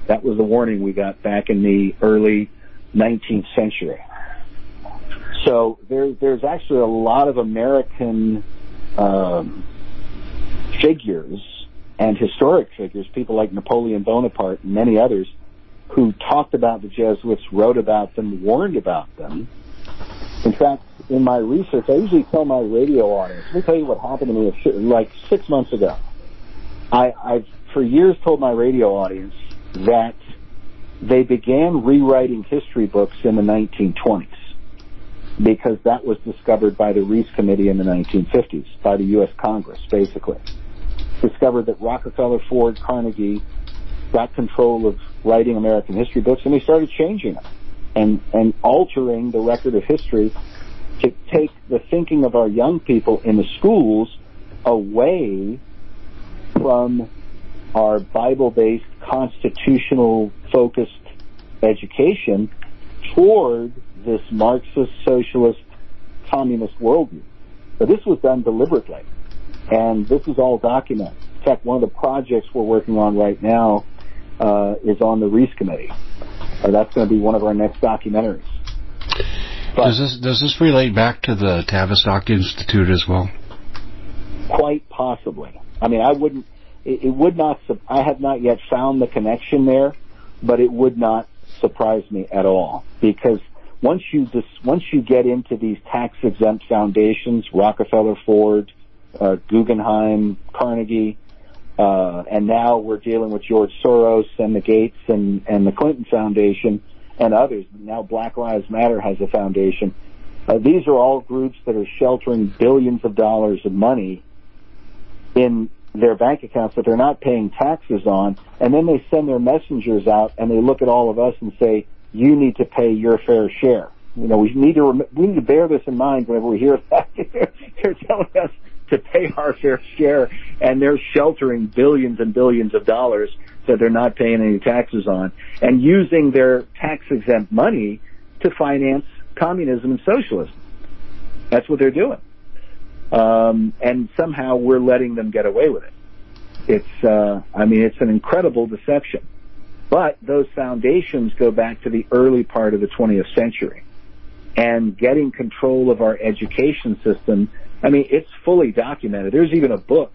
That was the warning we got back in the early 19th century. So there, there's actually a lot of American um, figures and historic figures, people like Napoleon Bonaparte and many others, who talked about the Jesuits, wrote about them, warned about them, In fact, in my research, I usually tell my radio audience. Let me tell you what happened to me like six months ago. I, I've for years told my radio audience that they began rewriting history books in the 1920s because that was discovered by the Reece Committee in the 1950s, by the U.S. Congress, basically. Discovered that Rockefeller, Ford, Carnegie got control of writing American history books and they started changing them and, and altering the record of history to take the thinking of our young people in the schools away from our Bible-based, constitutional-focused education toward this Marxist, socialist, communist worldview. So this was done deliberately, and this is all documented. In fact, one of the projects we're working on right now uh, is on the Reece Committee. Uh, that's going to be one of our next documentaries. But does this does this relate back to the Tavistock Institute as well? Quite possibly. I mean, I wouldn't. It, it would not. I have not yet found the connection there, but it would not surprise me at all because once you just once you get into these tax exempt foundations, Rockefeller, Ford, uh, Guggenheim, Carnegie, uh, and now we're dealing with George Soros and the Gates and and the Clinton Foundation and others. Now Black Lives Matter has a foundation. Uh, these are all groups that are sheltering billions of dollars of money in their bank accounts that they're not paying taxes on, and then they send their messengers out and they look at all of us and say, you need to pay your fair share. You know, we need to rem- we need to bear this in mind whenever we hear that. they're telling us to pay our fair share, and they're sheltering billions and billions of dollars that they're not paying any taxes on, and using their tax exempt money to finance communism and socialism. That's what they're doing, um, and somehow we're letting them get away with it. It's, uh, I mean, it's an incredible deception. But those foundations go back to the early part of the 20th century. And getting control of our education system, I mean, it's fully documented. There's even a book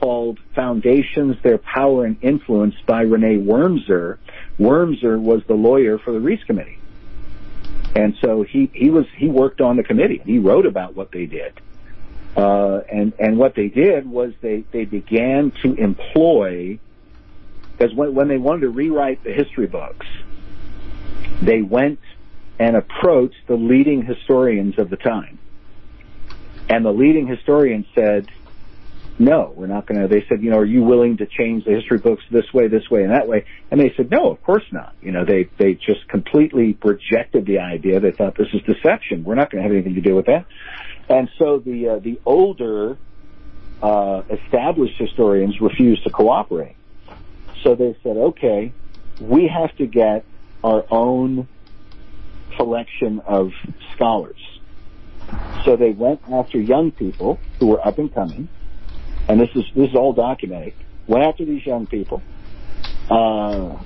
called Foundations, Their Power and Influence by Renee Wormser. Wormser was the lawyer for the Reece Committee. And so he, he was, he worked on the committee. He wrote about what they did. Uh, and, and what they did was they, they began to employ because when, when they wanted to rewrite the history books, they went and approached the leading historians of the time. And the leading historians said, no, we're not going to, they said, you know, are you willing to change the history books this way, this way, and that way? And they said, no, of course not. You know, they, they just completely rejected the idea. They thought this is deception. We're not going to have anything to do with that. And so the, uh, the older, uh, established historians refused to cooperate. So they said, okay, we have to get our own collection of scholars. So they went after young people who were up and coming, and this is this is all documented. Went after these young people, uh,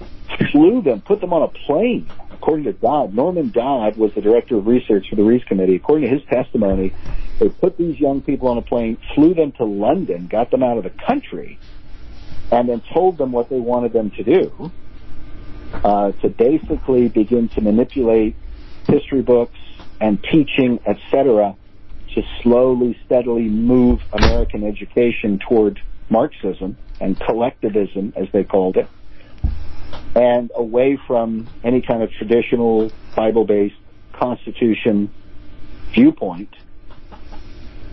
flew them, put them on a plane. According to Dodd, Norman Dodd was the director of research for the Reece Committee. According to his testimony, they put these young people on a plane, flew them to London, got them out of the country, and then told them what they wanted them to do uh, to basically begin to manipulate history books and teaching, etc., to slowly, steadily move American education toward Marxism and collectivism, as they called it, and away from any kind of traditional Bible-based Constitution viewpoint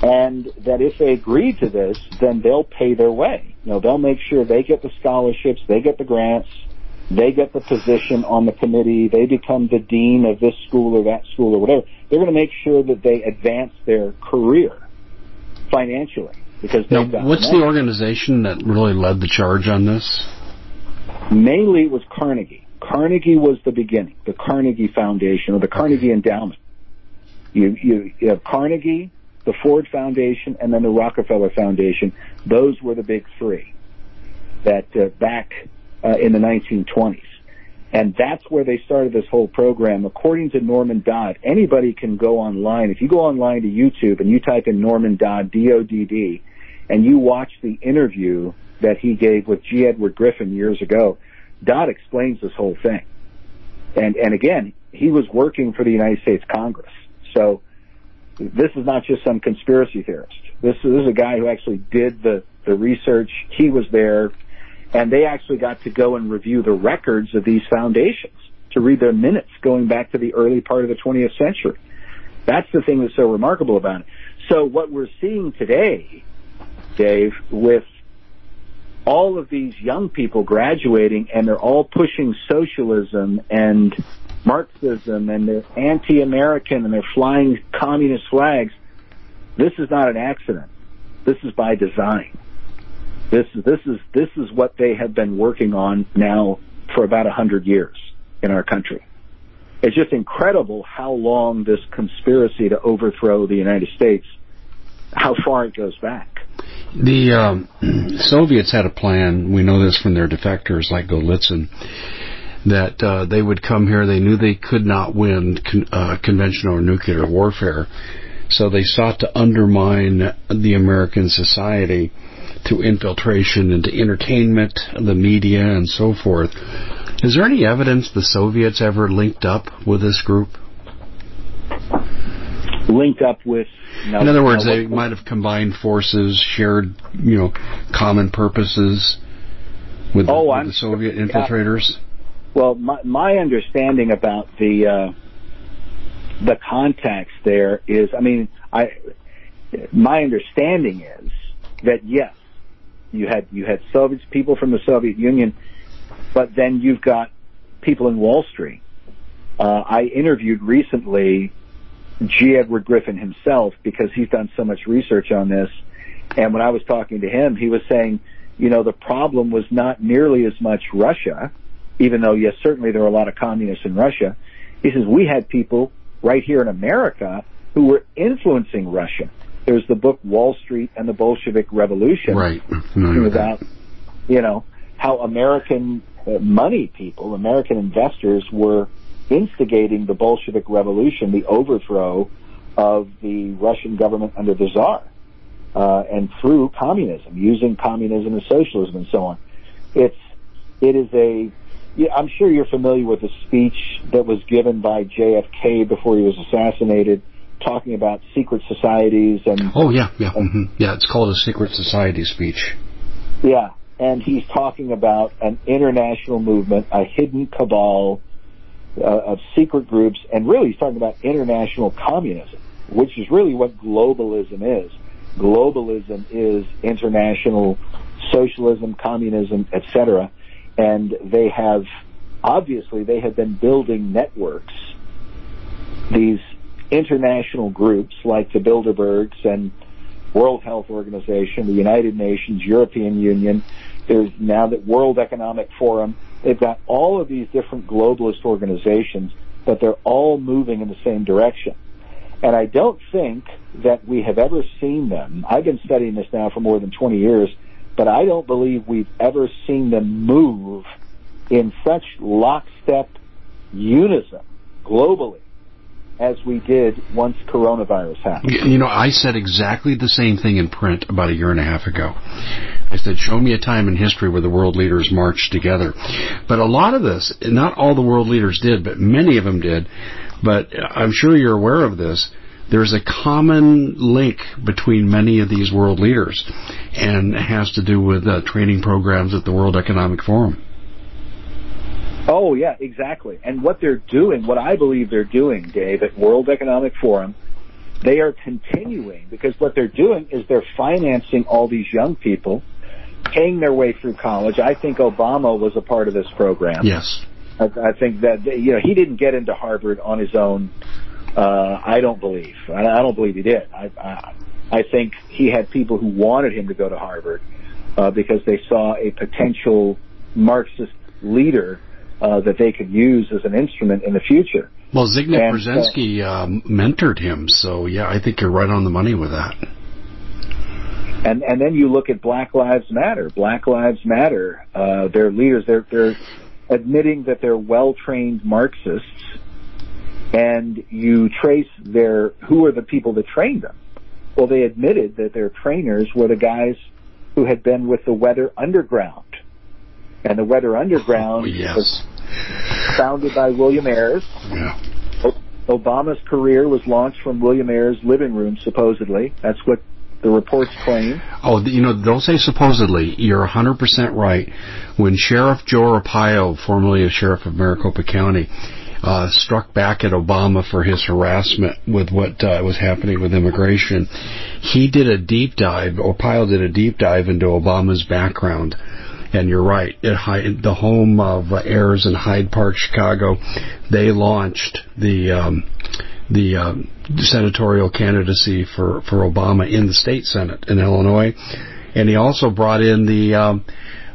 and that if they agree to this, then they'll pay their way. You know, they'll make sure they get the scholarships, they get the grants, they get the position on the committee, they become the dean of this school or that school or whatever. They're going to make sure that they advance their career financially because now, what's the organization that really led the charge on this? Mainly, it was Carnegie. Carnegie was the beginning, the Carnegie Foundation or the Carnegie Endowment. You, you, you have Carnegie, the Ford Foundation, and then the Rockefeller Foundation. Those were the big three that uh, back Uh, in the 1920s. And that's where they started this whole program. According to Norman Dodd, anybody can go online. If you go online to YouTube and you type in Norman Dodd, D-O-D-D, and you watch the interview that he gave with G. Edward Griffin years ago, Dodd explains this whole thing. And, and again, he was working for the United States Congress. So this is not just some conspiracy theorist. This, is, this is a guy who actually did the, the research. He was there and they actually got to go and review the records of these foundations to read their minutes going back to the early part of the 20th century. That's the thing that's so remarkable about it. So what we're seeing today, Dave, with all of these young people graduating and they're all pushing socialism and Marxism and they're anti-American and they're flying communist flags. This is not an accident. This is by design. This is this is this is what they have been working on now for about a hundred years in our country. It's just incredible how long this conspiracy to overthrow the United States, how far it goes back. The um, Soviets had a plan. We know this from their defectors like Golitsyn that uh, they would come here. They knew they could not win con- uh, conventional or nuclear warfare, so they sought to undermine the American society through infiltration into entertainment, the media, and so forth. Is there any evidence the Soviets ever linked up with this group? Linked up with. No, In other words, no, they what- might have combined forces, shared, you know, common purposes with, the, Oh, with the Soviet sure- yeah. infiltrators. Well, my, my understanding about the uh, the contacts there is, I mean, I my understanding is that yes, you had you had Soviets, people from the Soviet Union, but then you've got people in Wall Street. Uh, I interviewed recently G. Edward Griffin himself because he's done so much research on this, and when I was talking to him, he was saying, you know, the problem was not nearly as much Russia even though yes, certainly there were a lot of communists in Russia. He says we had people right here in America who were influencing Russia. There's the book Wall Street and the Bolshevik Revolution, Right. With that. about you know how American uh, money people, American investors, were instigating the Bolshevik Revolution, the overthrow of the Russian government under the Tsar, uh, and through communism, using communism and socialism and so on. It's it is a yeah, I'm sure you're familiar with the speech that was given by JFK before he was assassinated, talking about secret societies and Oh yeah, yeah, hmm yeah. It's called a secret society speech. yeah, and he's talking about an international movement, a hidden cabal uh, of secret groups, and really he's talking about international communism, which is really what globalism is. Globalism is international socialism, communism, etc. And they have, obviously, they have been building networks, these international groups like the Bilderbergs and World Health Organization, the United Nations, European Union. There's now the World Economic Forum. They've got all of these different globalist organizations, but they're all moving in the same direction. And I don't think that we have ever seen them. I've been studying this now for more than 20 years, but I don't believe we've ever seen them move in such lockstep unison globally as we did once coronavirus happened. You know, I said exactly the same thing in print about a year and a half ago. I said, show me a time in history where the world leaders marched together. But a lot of this, not all the world leaders did, but many of them did. But I'm sure you're aware of this. There's a common link between many of these world leaders, and has to do with uh, training programs at the World Economic Forum. Oh yeah, exactly. And what they're doing, what I believe they're doing, Dave, at World Economic Forum, they are continuing because what they're doing is they're financing all these young people, paying their way through college. I think Obama was a part of this program. Yes. I, I think that you know he didn't get into Harvard on his own. Uh, I don't believe. I, I don't believe he did. I, I I think he had people who wanted him to go to Harvard uh, because they saw a potential Marxist leader that they could use as an instrument in the future. Well, Zygmunt And, uh, Brzezinski um, mentored him, so yeah, I think you're right on the money with that. And and then you look at Black Lives Matter. Black Lives Matter. Uh, their leaders. They're they're admitting that they're well trained Marxists, and you trace their who are the people that trained them. Well, they admitted that their trainers were the guys who had been with the Weather Underground, and the Weather Underground Oh, yes. was founded by William Ayers, Yeah. Obama's career was launched from William Ayers' living room, supposedly. That's what the reports claim. Oh, you know, don't say supposedly. You're 100% right. When Sheriff Joe Arpaio, formerly a sheriff of Maricopa County, uh, struck back at Obama for his harassment with what uh, was happening with immigration, he did a deep dive, Arpaio did a deep dive into Obama's background. And you're right, at the home of uh, in Hyde Park, Chicago, they launched the um, the um, senatorial candidacy for, for Obama in the state senate in Illinois, and he also brought in the um,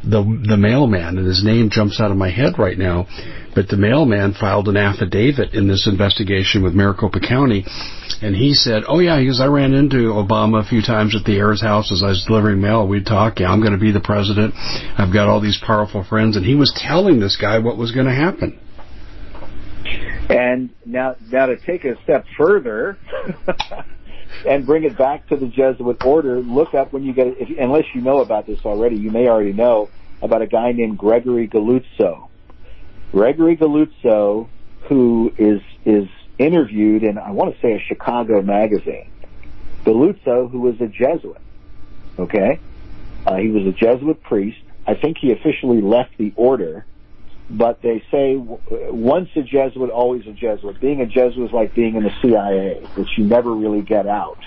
the the mailman, and his name jumps out of my head right now, but the mailman filed an affidavit in this investigation with Maricopa County, and he said, "Oh yeah, because I ran into Obama a few times at the Ayers house as I was delivering mail. We'd talk. Yeah, I'm going to be the president. I've got all these powerful friends." And he was telling this guy what was going to happen. And now, now to take a step further and bring it back to the Jesuit order, look up when you get, if, unless you know about this already, you may already know about a guy named Gregory Galluzzo. Gregory Galluzzo, who is, is interviewed in, I want to say a Chicago magazine. Galluzzo, who was a Jesuit. Okay? Uh, he was a Jesuit priest. I think he officially left the order but they say once a Jesuit, always a Jesuit. Being a Jesuit is like being in the CIA, which you never really get out.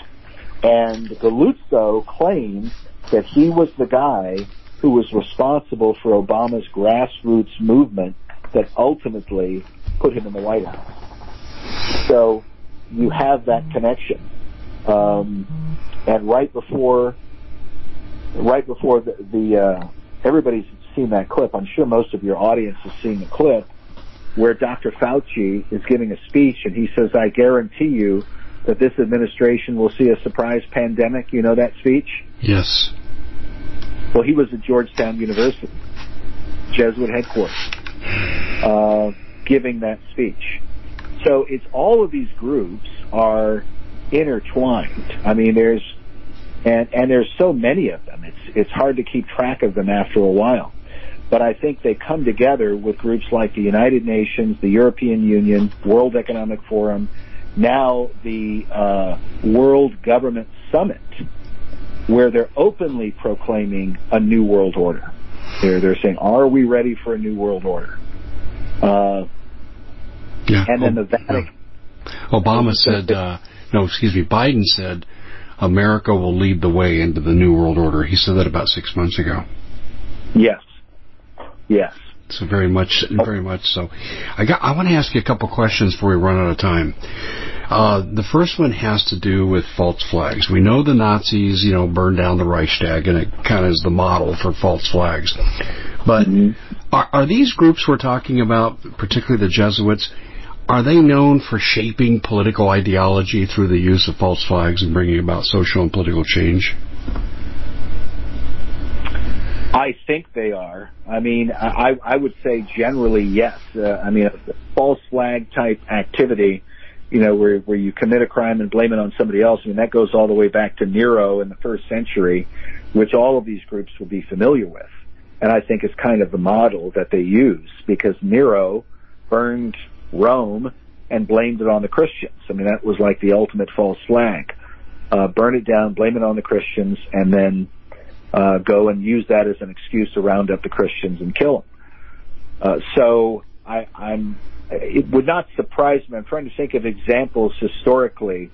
And Galluzzo claims that he was the guy who was responsible for Obama's grassroots movement that ultimately put him in the White House. So you have that connection. Um, and right before, right before the, the uh, everybody's seen that clip. I'm sure most of your audience has seen the clip where Dr. Fauci is giving a speech and he says, I guarantee you that this administration will see a surprise pandemic. You know that speech? Yes. Well, he was at Georgetown University, Jesuit headquarters, uh, giving that speech. So it's all of these groups are intertwined. I mean, there's and and there's so many of them. It's it's hard to keep track of them after a while but I think they come together with groups like the United Nations, the European Union, World Economic Forum, now the uh, World Government Summit, where they're openly proclaiming a new world order. They're they're saying, "Are we ready for a new world order?" Uh, yeah. And then the Vatican. Obama said, uh, no, excuse me, Biden said, America will lead the way into the new world order. He said that about six months ago. Yes. Yes. So very much, very much so. I got. I want to ask you a couple questions before we run out of time. Uh, the first one has to do with false flags. We know the Nazis, you know, burned down the Reichstag, and it kind of is the model for false flags. But mm-hmm. are, are these groups we're talking about, particularly the Jesuits, are they known for shaping political ideology through the use of false flags and bringing about social and political change? I think they are. I mean, I, I would say generally yes. Uh, I mean, a false flag type activity, you know, where where you commit a crime and blame it on somebody else. I mean, that goes all the way back to Nero in the first century, which all of these groups will be familiar with. And I think it's kind of the model that they use because Nero burned Rome and blamed it on the Christians. I mean, that was like the ultimate false flag. Uh, burn it down, blame it on the Christians, and then uh, go and use that as an excuse to round up the Christians and kill them. Uh, so I, I'm, it would not surprise me. I'm trying to think of examples historically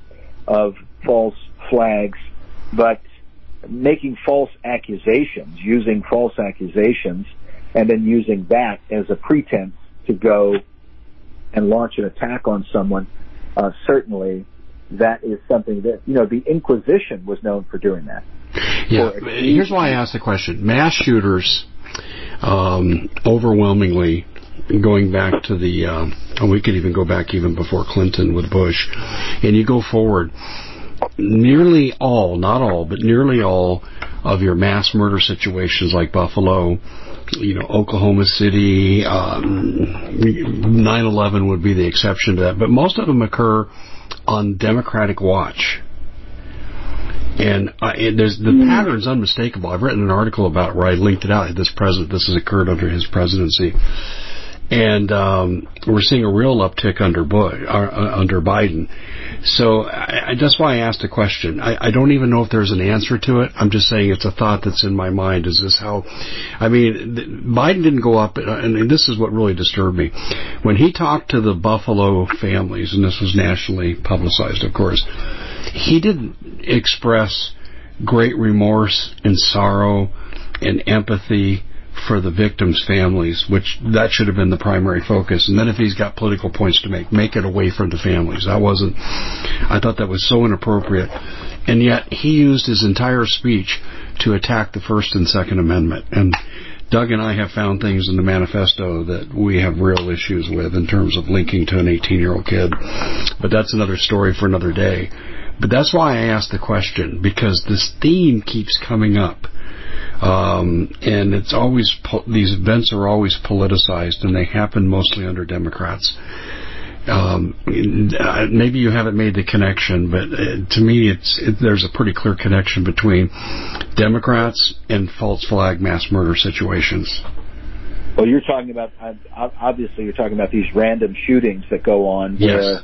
of false flags, but making false accusations, using false accusations, and then using that as a pretense to go and launch an attack on someone, uh, certainly that is something that, you know, the Inquisition was known for doing that. Yeah. Here's why I asked the question. Mass shooters, um, overwhelmingly, going back to the, uh, we could even go back even before Clinton with Bush, and you go forward, nearly all, not all, but nearly all of your mass murder situations like Buffalo, you know, Oklahoma City, um, 9/11 would be the exception to that, but most of them occur on Democratic watch. And uh, there's the mm. pattern's unmistakable. I've written an article about it where I linked it out. This president, this has occurred under his presidency, and um, we're seeing a real uptick under Bush, uh, under Biden. So I, I, that's why I asked the question. I, I don't even know if there's an answer to it. I'm just saying it's a thought that's in my mind. Is this how? I mean, th- Biden didn't go up, and this is what really disturbed me when he talked to the Buffalo families, and this was nationally publicized, of course. He didn't express great remorse and sorrow and empathy for the victims' families, which that should have been the primary focus. And then if he's got political points to make, make it away from the families. That wasn't, I thought that was so inappropriate. And yet he used his entire speech to attack the First and Second Amendment. And Doug and I have found things in the manifesto that we have real issues with in terms of linking to an 18 year old kid. But that's another story for another day. But that's why I asked the question, because this theme keeps coming up um, and it's always these events are always politicized, and they happen mostly under Democrats. Um, maybe you haven't made the connection, but uh, to me, it's it, there's a pretty clear connection between Democrats and false flag mass murder situations. Well, you're talking about obviously you're talking about these random shootings that go on where yes.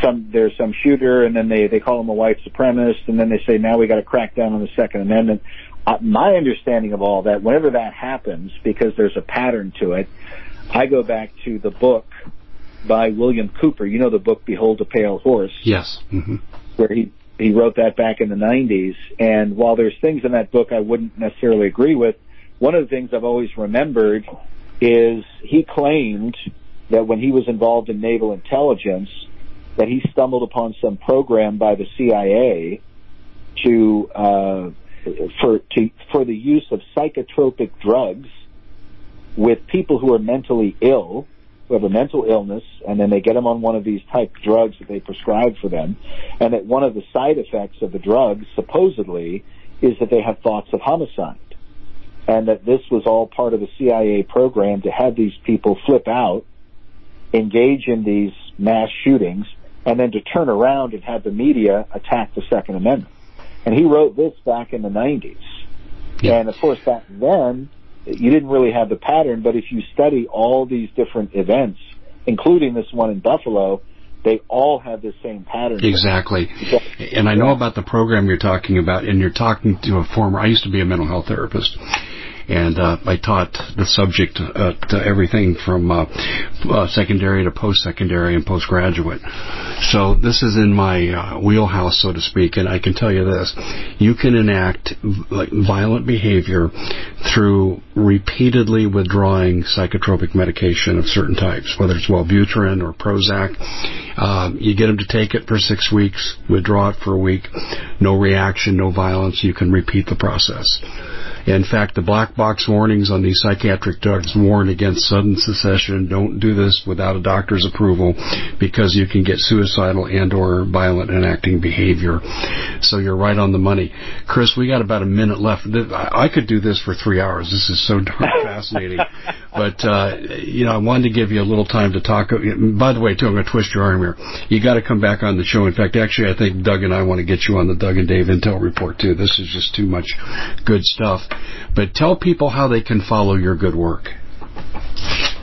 Some there's some shooter and then they they call him a white supremacist and then they say now we got to crack down on the Second Amendment uh, my understanding of all that, whenever that happens, because there's a pattern to it, I go back to the book by William Cooper. You know the book Behold a Pale Horse? Yes. Mm-hmm. Where he he wrote that back in the 90s. And while there's things in that book I wouldn't necessarily agree with, one of the things I've always remembered is he claimed that when he was involved in naval intelligence, that he stumbled upon some program by the CIA to uh, for to, for the use of psychotropic drugs with people who are mentally ill, who have a mental illness, and then they get them on one of these type drugs that they prescribe for them, and that one of the side effects of the drugs supposedly is that they have thoughts of homicide, and that this was all part of the CIA program to have these people flip out, engage in these mass shootings, and then to turn around and have the media attack the Second Amendment. And he wrote this back in the 90s. Yeah. And of course, back then, you didn't really have the pattern, but if you study all these different events, including this one in Buffalo, they all have the same pattern. Exactly. And I know about the program you're talking about, and you're talking to a former, I used to be a mental health therapist and uh, I taught the subject uh, to everything from uh, uh, secondary to post-secondary and postgraduate. So this is in my uh, wheelhouse, so to speak, and I can tell you this: you can enact like violent behavior through repeatedly withdrawing psychotropic medication of certain types, whether it's Wellbutrin or Prozac. Um, you get them to take it for six weeks, withdraw it for a week, no reaction, no violence. You can repeat the process. In fact, the black box warnings on these psychiatric drugs warn against sudden cessation. Don't do this without a doctor's approval because you can get suicidal and or violent and acting behavior. So you're right on the money. Chris, we got about a minute left. I could do this for three hours. This is so darn fascinating. But, uh, you know, I wanted to give you a little time to talk. By the way, too, I'm going to twist your arm here. You got to come back on the show. In fact, actually, I think Doug and I want to get you on the Doug and Dave Intel Report, too. This is just too much good stuff. But tell people how they can follow your good work.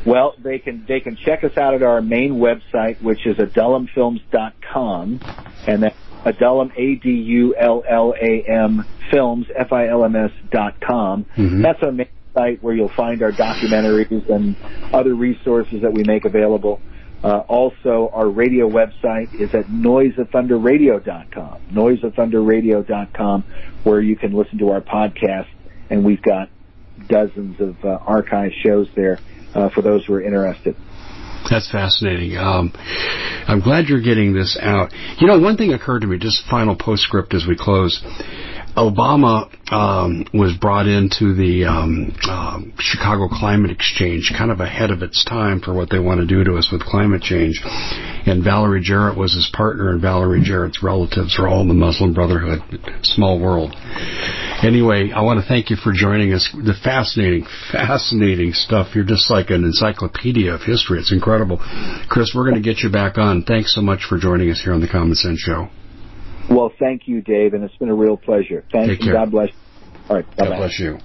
Well, they can they can check us out at our main website, which is adullamfilms.com, and that's adullam a d u l l a m films f i l m s dot com. Mm-hmm. That's our main site where you'll find our documentaries and other resources that we make available. Uh, also, our radio website is at noiseofthunderradio.com, noiseofthunderradio.com, where you can listen to our podcast and we've got dozens of uh, archive shows there uh, for those who are interested. That's fascinating. Um, I'm glad you're getting this out. You know, one thing occurred to me, just final postscript as we close. Obama um, was brought into the um, uh, Chicago Climate Exchange kind of ahead of its time for what they want to do to us with climate change. And Valerie Jarrett was his partner, and Valerie Jarrett's relatives are all in the Muslim Brotherhood. Small world. Anyway, I want to thank you for joining us. The fascinating, fascinating stuff. You're just like an encyclopedia of history. It's incredible. Chris, we're going to get you back on. Thanks so much for joining us here on the Common Sense Show. Well, thank you, Dave, and it's been a real pleasure. Thank Take you. Care. God bless. All right. Bye-bye. God bless you.